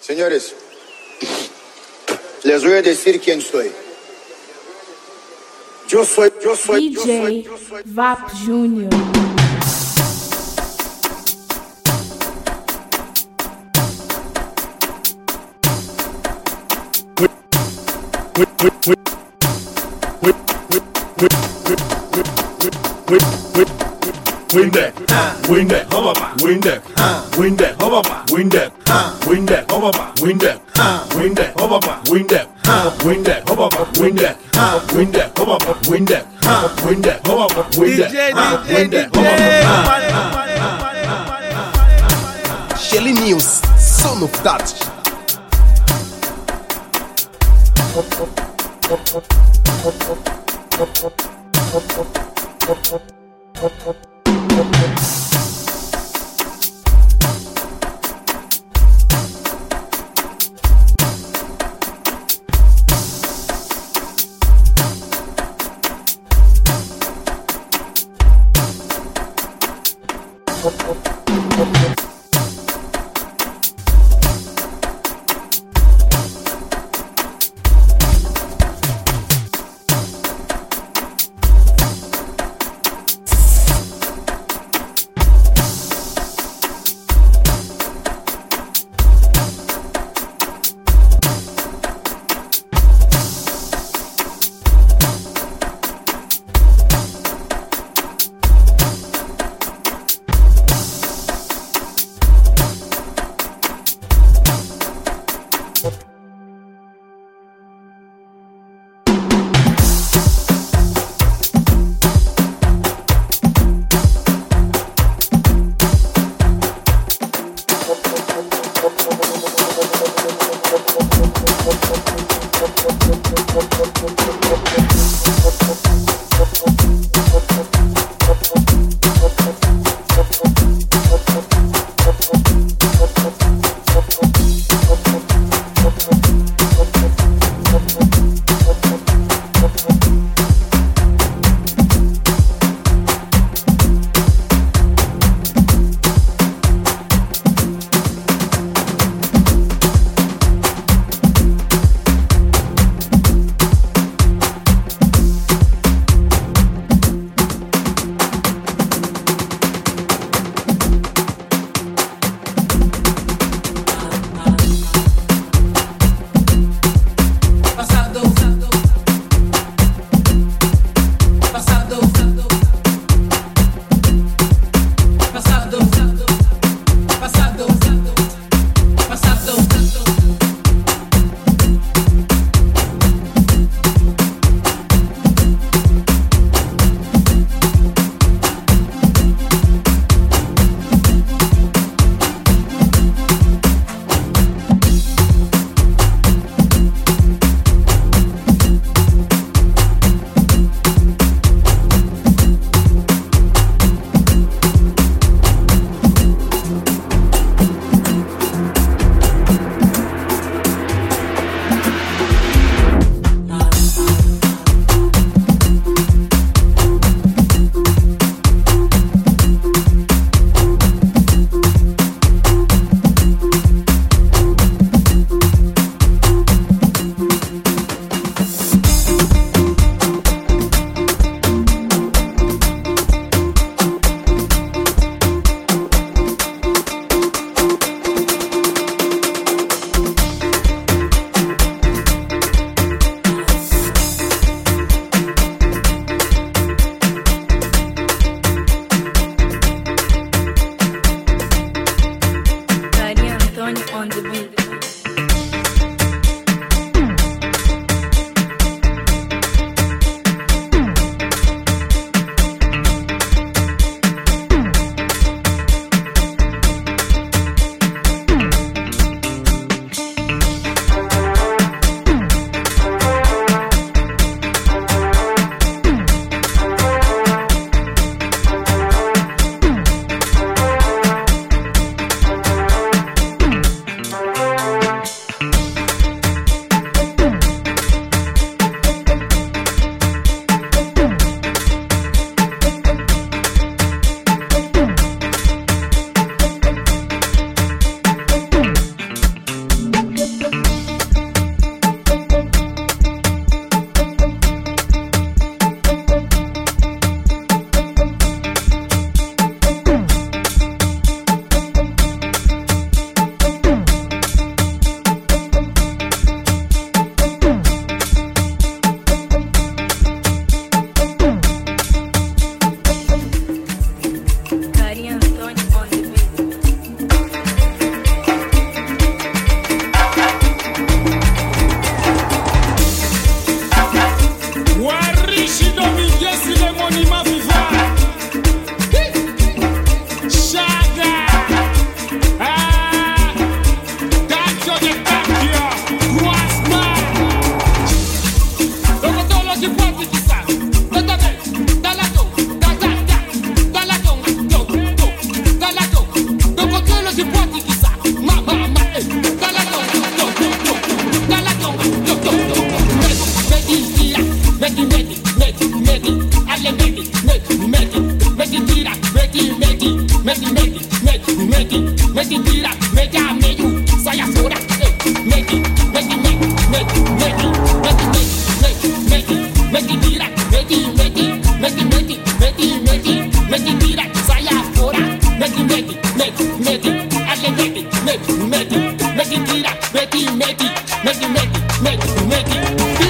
Señores, les voy a decir quién soy. Yo soy, yo soy, yo soy, DJ Vap Júnior. Win that, win that, hobaba, win that, win that, hobaba, win that, win that, hobaba, win that, win that, hobaba, win that, win that, hobaba, win that, win that, hobaba, win that, win that, hobaba, win that, DJ, win DJ, that, DJ. Shelly News, son of that. Pasado, make it, make it, make it, make it, make it, make it, make it, make it, make it, make it.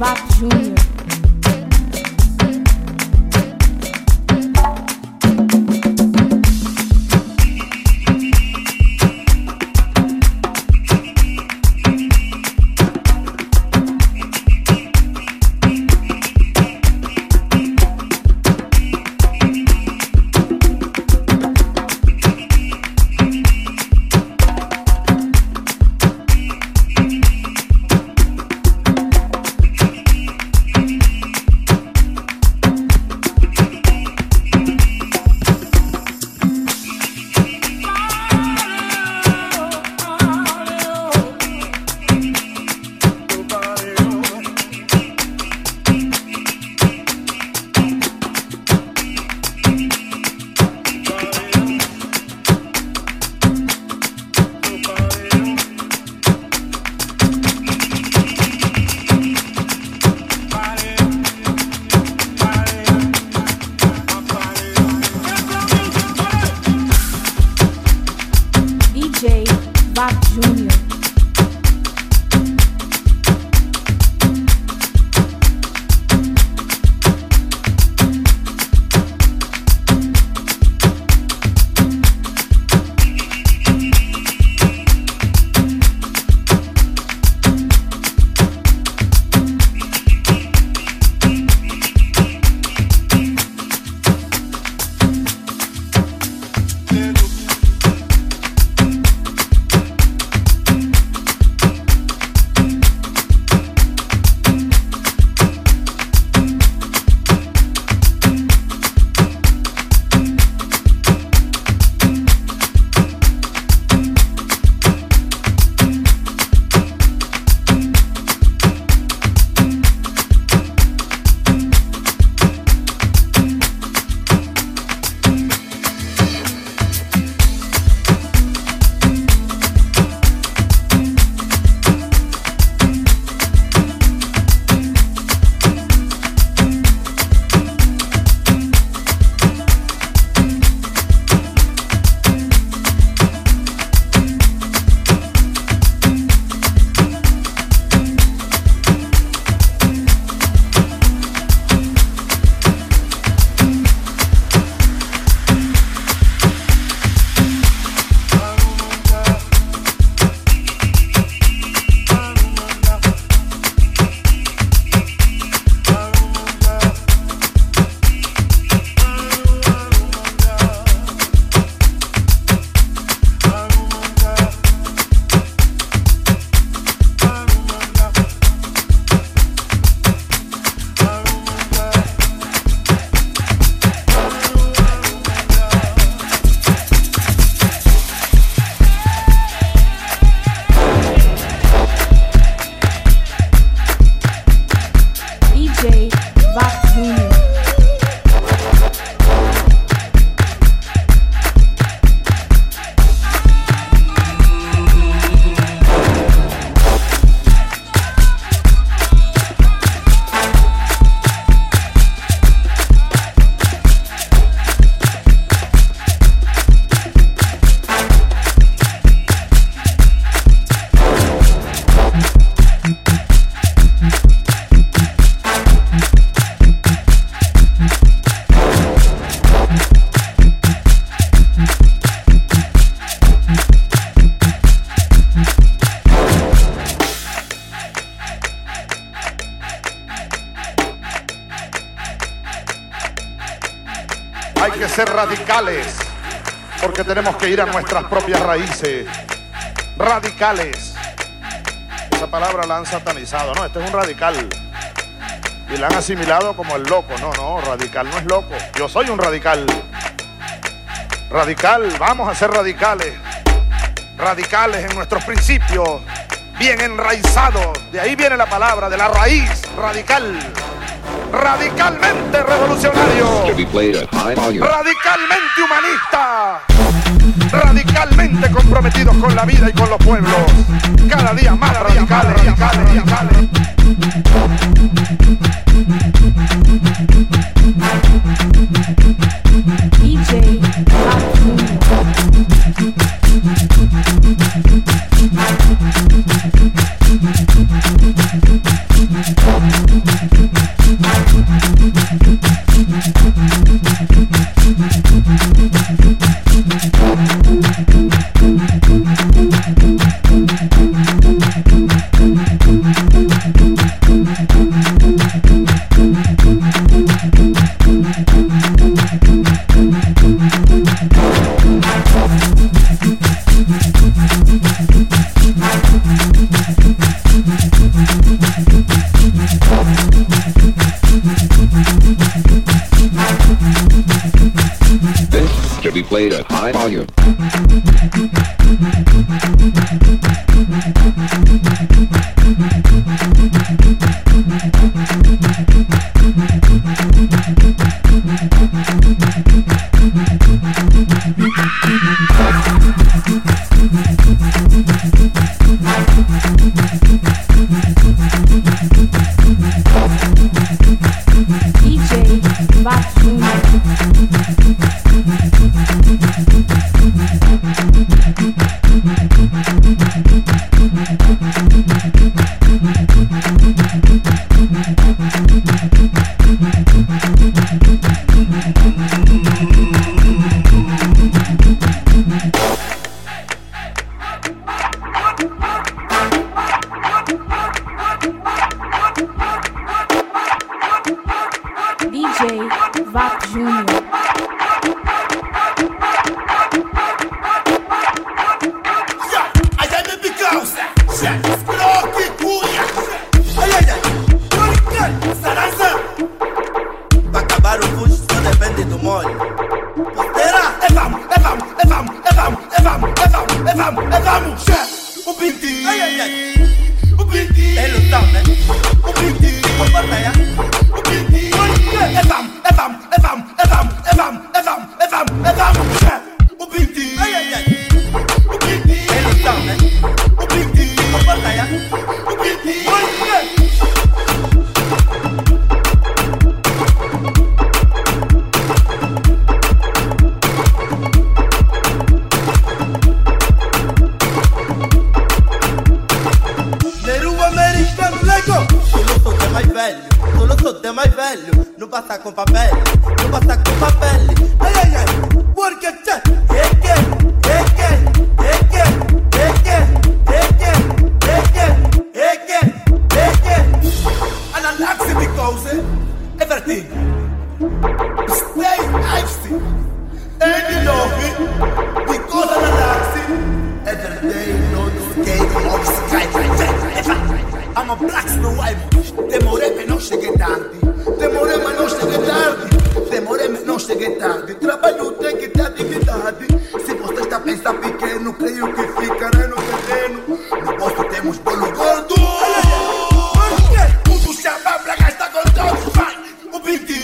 vap joun tenemos que ir a nuestras propias raíces. Radicales. Esa palabra la han satanizado, no, este es un radical. Y la han asimilado como el loco. No, no, radical no es loco. Yo soy un radical. Radical, vamos a ser radicales. Radicales en nuestros principios, bien enraizados. De ahí viene la palabra, de la raíz, radical. Radicalmente revolucionario. radicalmente humanista, radicalmente comprometidos con la vida y con los pueblos, cada día más radicales, radicales, played at high volume. DJ Vac Júnior. big deal.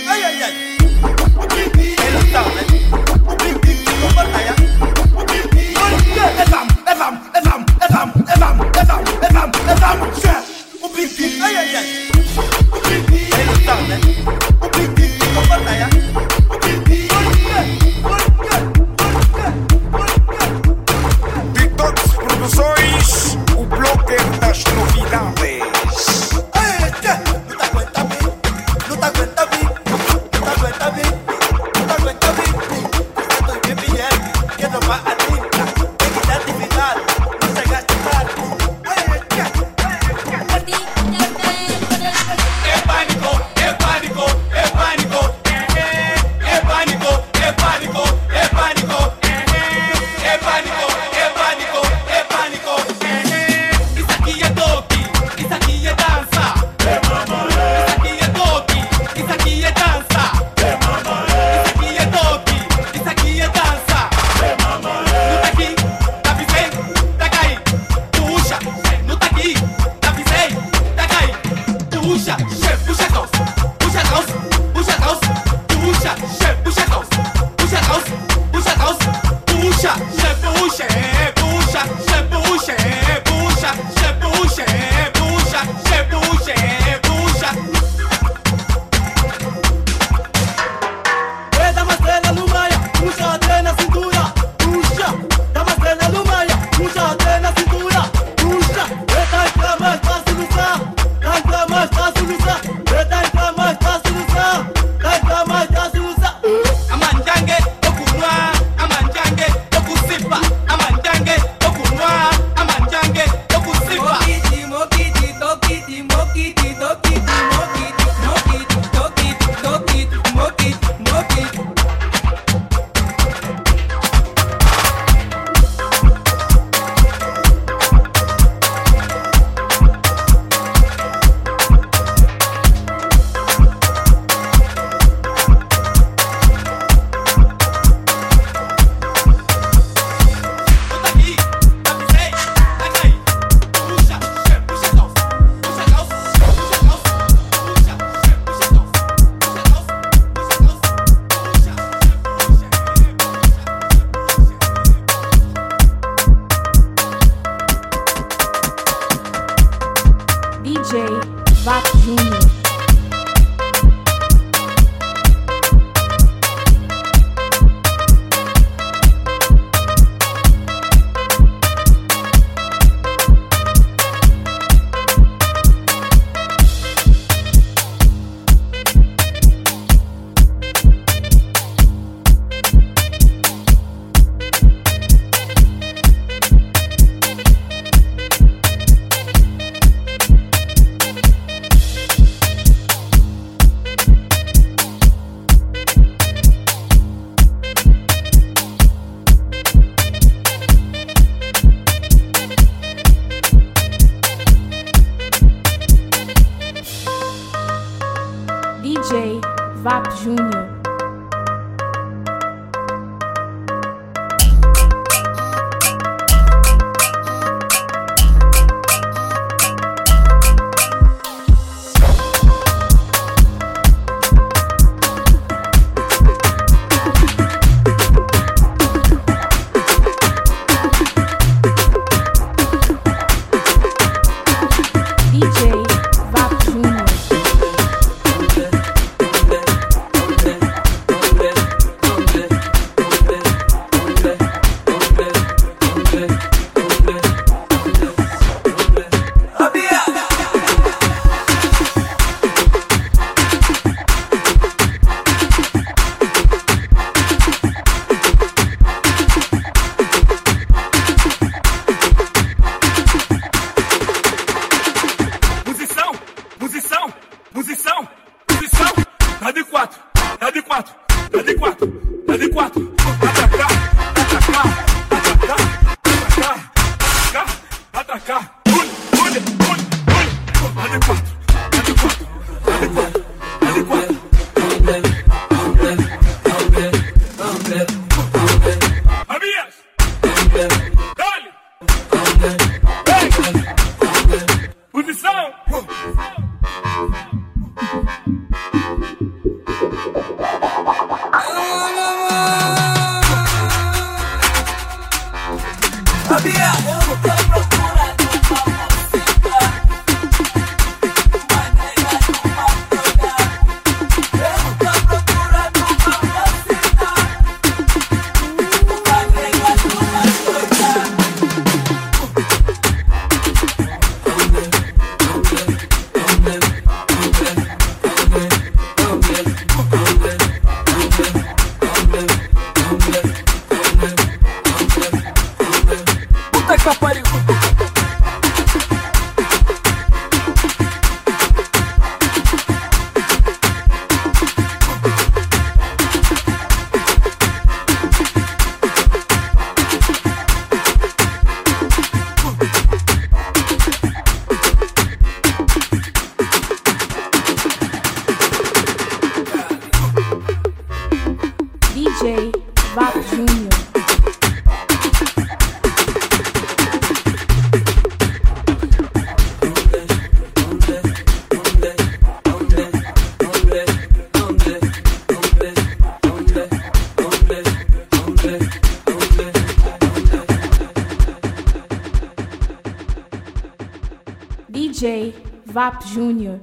pra cá. Júnior.